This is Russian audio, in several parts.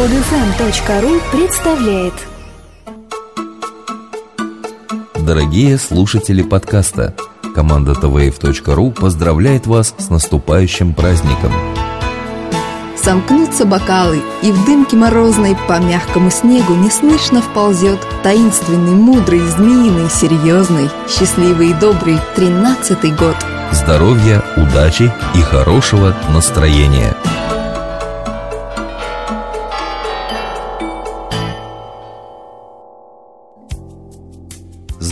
Подфм.ру представляет Дорогие слушатели подкаста, команда tvf.ru поздравляет вас с наступающим праздником. Сомкнутся бокалы, и в дымке морозной по мягкому снегу неслышно вползет таинственный, мудрый, змеиный, серьезный, счастливый и добрый тринадцатый год. Здоровья, удачи и хорошего настроения –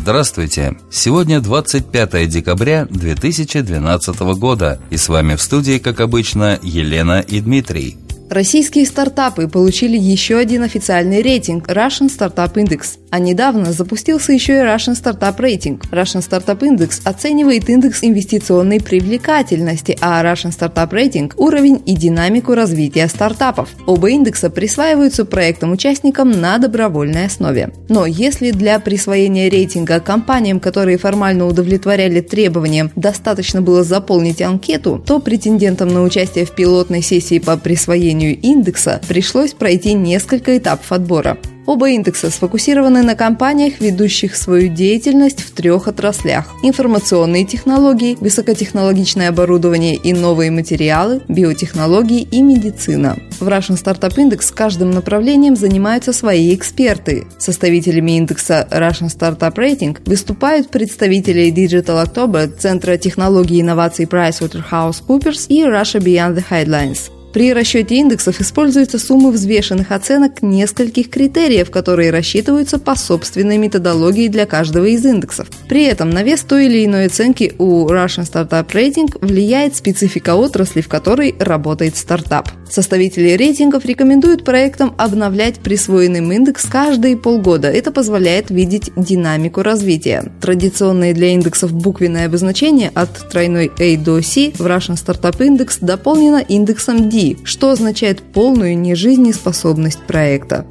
Здравствуйте! Сегодня 25 декабря 2012 года, и с вами в студии, как обычно, Елена и Дмитрий. Российские стартапы получили еще один официальный рейтинг Russian Startup Index. А недавно запустился еще и Russian Startup Rating. Russian Startup Index оценивает индекс инвестиционной привлекательности, а Russian Startup Rating – уровень и динамику развития стартапов. Оба индекса присваиваются проектам-участникам на добровольной основе. Но если для присвоения рейтинга компаниям, которые формально удовлетворяли требованиям, достаточно было заполнить анкету, то претендентам на участие в пилотной сессии по присвоению достижению индекса пришлось пройти несколько этапов отбора. Оба индекса сфокусированы на компаниях, ведущих свою деятельность в трех отраслях – информационные технологии, высокотехнологичное оборудование и новые материалы, биотехнологии и медицина. В Russian Startup Index каждым направлением занимаются свои эксперты. Составителями индекса Russian Startup Rating выступают представители Digital October, Центра технологий и инноваций PricewaterhouseCoopers и Russia Beyond the Headlines – при расчете индексов используются суммы взвешенных оценок нескольких критериев, которые рассчитываются по собственной методологии для каждого из индексов. При этом на вес той или иной оценки у Russian Startup Rating влияет специфика отрасли, в которой работает стартап. Составители рейтингов рекомендуют проектам обновлять присвоенный индекс каждые полгода. Это позволяет видеть динамику развития. Традиционное для индексов буквенное обозначение от тройной A до C в Russian Startup Index дополнено индексом D что означает полную нежизнеспособность проекта.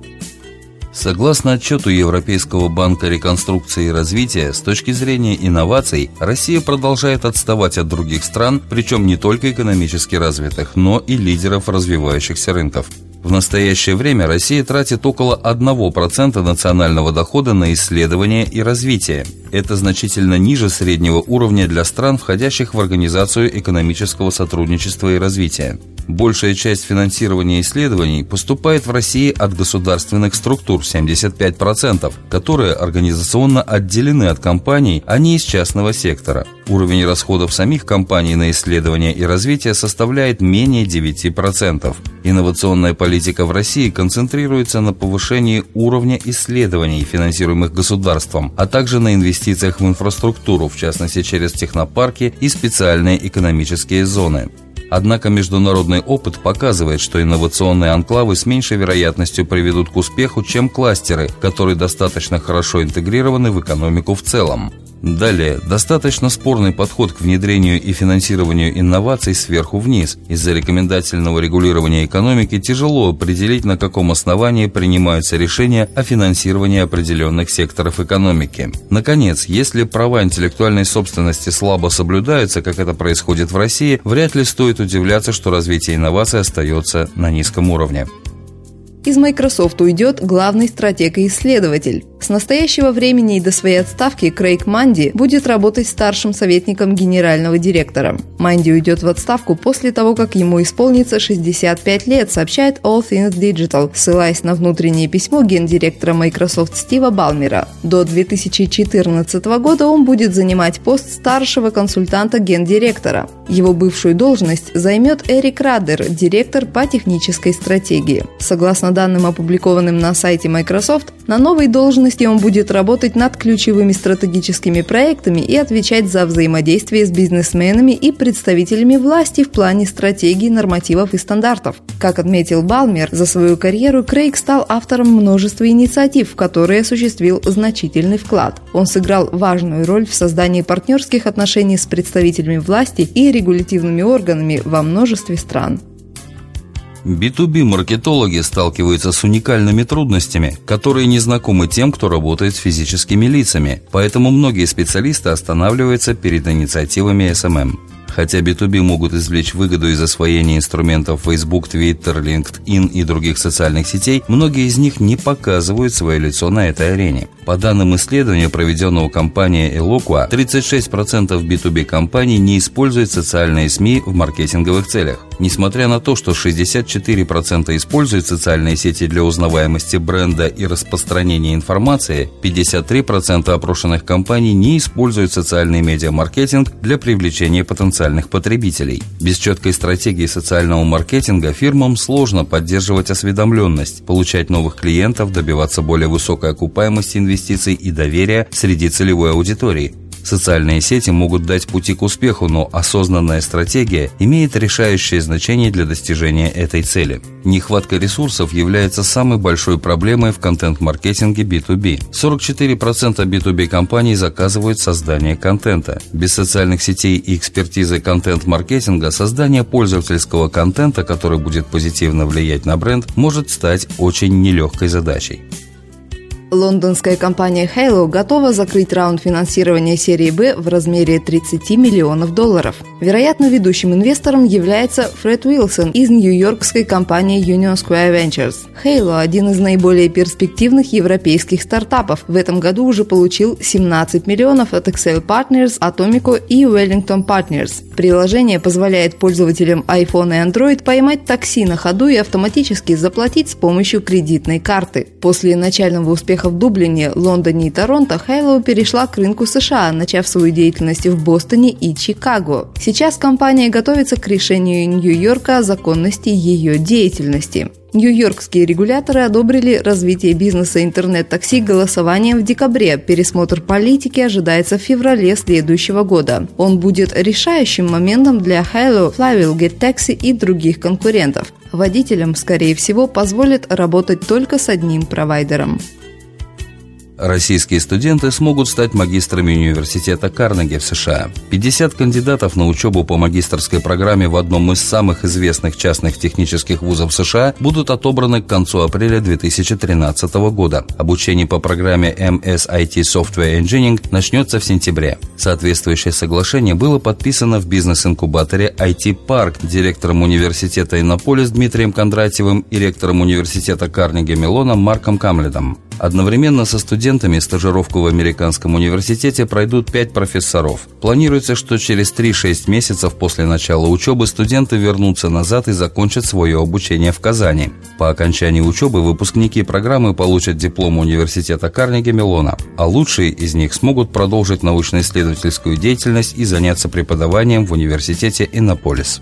Согласно отчету Европейского банка реконструкции и развития, с точки зрения инноваций, Россия продолжает отставать от других стран, причем не только экономически развитых, но и лидеров развивающихся рынков. В настоящее время Россия тратит около 1% национального дохода на исследование и развитие. Это значительно ниже среднего уровня для стран, входящих в Организацию экономического сотрудничества и развития. Большая часть финансирования исследований поступает в России от государственных структур 75%, которые организационно отделены от компаний, а не из частного сектора. Уровень расходов самих компаний на исследования и развитие составляет менее 9%. Инновационная политика в России концентрируется на повышении уровня исследований, финансируемых государством, а также на инвестициях в инфраструктуру, в частности через технопарки и специальные экономические зоны. Однако международный опыт показывает, что инновационные анклавы с меньшей вероятностью приведут к успеху, чем кластеры, которые достаточно хорошо интегрированы в экономику в целом. Далее, достаточно спорный подход к внедрению и финансированию инноваций сверху вниз. Из-за рекомендательного регулирования экономики тяжело определить, на каком основании принимаются решения о финансировании определенных секторов экономики. Наконец, если права интеллектуальной собственности слабо соблюдаются, как это происходит в России, вряд ли стоит удивляться, что развитие инноваций остается на низком уровне. Из Microsoft уйдет главный стратег и исследователь. С настоящего времени и до своей отставки Крейг Манди будет работать старшим советником генерального директора. Манди уйдет в отставку после того, как ему исполнится 65 лет, сообщает All Things Digital, ссылаясь на внутреннее письмо гендиректора Microsoft Стива Балмера. До 2014 года он будет занимать пост старшего консультанта гендиректора. Его бывшую должность займет Эрик Радер, директор по технической стратегии. Согласно данным, опубликованным на сайте Microsoft, на новой должности он будет работать над ключевыми стратегическими проектами и отвечать за взаимодействие с бизнесменами и представителями власти в плане стратегии, нормативов и стандартов. Как отметил Балмер, за свою карьеру Крейг стал автором множества инициатив, в которые осуществил значительный вклад. Он сыграл важную роль в создании партнерских отношений с представителями власти и регулятивными органами во множестве стран. B2B-маркетологи сталкиваются с уникальными трудностями, которые не знакомы тем, кто работает с физическими лицами, поэтому многие специалисты останавливаются перед инициативами SMM. Хотя B2B могут извлечь выгоду из освоения инструментов Facebook, Twitter, LinkedIn и других социальных сетей, многие из них не показывают свое лицо на этой арене. По данным исследования, проведенного компанией Eloqua, 36% B2B компаний не используют социальные СМИ в маркетинговых целях. Несмотря на то, что 64% используют социальные сети для узнаваемости бренда и распространения информации, 53% опрошенных компаний не используют социальный медиамаркетинг для привлечения потенциальных потребителей. Без четкой стратегии социального маркетинга фирмам сложно поддерживать осведомленность, получать новых клиентов, добиваться более высокой окупаемости инвестиций и доверия среди целевой аудитории – Социальные сети могут дать пути к успеху, но осознанная стратегия имеет решающее значение для достижения этой цели. Нехватка ресурсов является самой большой проблемой в контент-маркетинге B2B. 44% B2B компаний заказывают создание контента. Без социальных сетей и экспертизы контент-маркетинга создание пользовательского контента, который будет позитивно влиять на бренд, может стать очень нелегкой задачей. Лондонская компания Halo готова закрыть раунд финансирования серии B в размере 30 миллионов долларов. Вероятно, ведущим инвестором является Фред Уилсон из нью-йоркской компании Union Square Ventures. Halo – один из наиболее перспективных европейских стартапов. В этом году уже получил 17 миллионов от Excel Partners, Atomico и Wellington Partners. Приложение позволяет пользователям iPhone и Android поймать такси на ходу и автоматически заплатить с помощью кредитной карты. После начального успеха успеха в Дублине, Лондоне и Торонто, Хейлоу перешла к рынку США, начав свою деятельность в Бостоне и Чикаго. Сейчас компания готовится к решению Нью-Йорка о законности ее деятельности. Нью-Йоркские регуляторы одобрили развитие бизнеса интернет-такси голосованием в декабре. Пересмотр политики ожидается в феврале следующего года. Он будет решающим моментом для Hello, Flywheel, Get Taxi и других конкурентов. Водителям, скорее всего, позволят работать только с одним провайдером. Российские студенты смогут стать магистрами университета Карнеги в США. 50 кандидатов на учебу по магистрской программе в одном из самых известных частных технических вузов США будут отобраны к концу апреля 2013 года. Обучение по программе MSIT Software Engineering начнется в сентябре. Соответствующее соглашение было подписано в бизнес-инкубаторе IT Park директором университета Иннополис Дмитрием Кондратьевым и ректором университета Карнеги Мелоном Марком Камлетом. Одновременно со студентами стажировку в американском университете пройдут пять профессоров. Планируется, что через 3-6 месяцев после начала учебы студенты вернутся назад и закончат свое обучение в Казани. По окончании учебы выпускники программы получат диплом университета Карнеги Мелона, а лучшие из них смогут продолжить научно-исследовательскую деятельность и заняться преподаванием в университете Иннополис.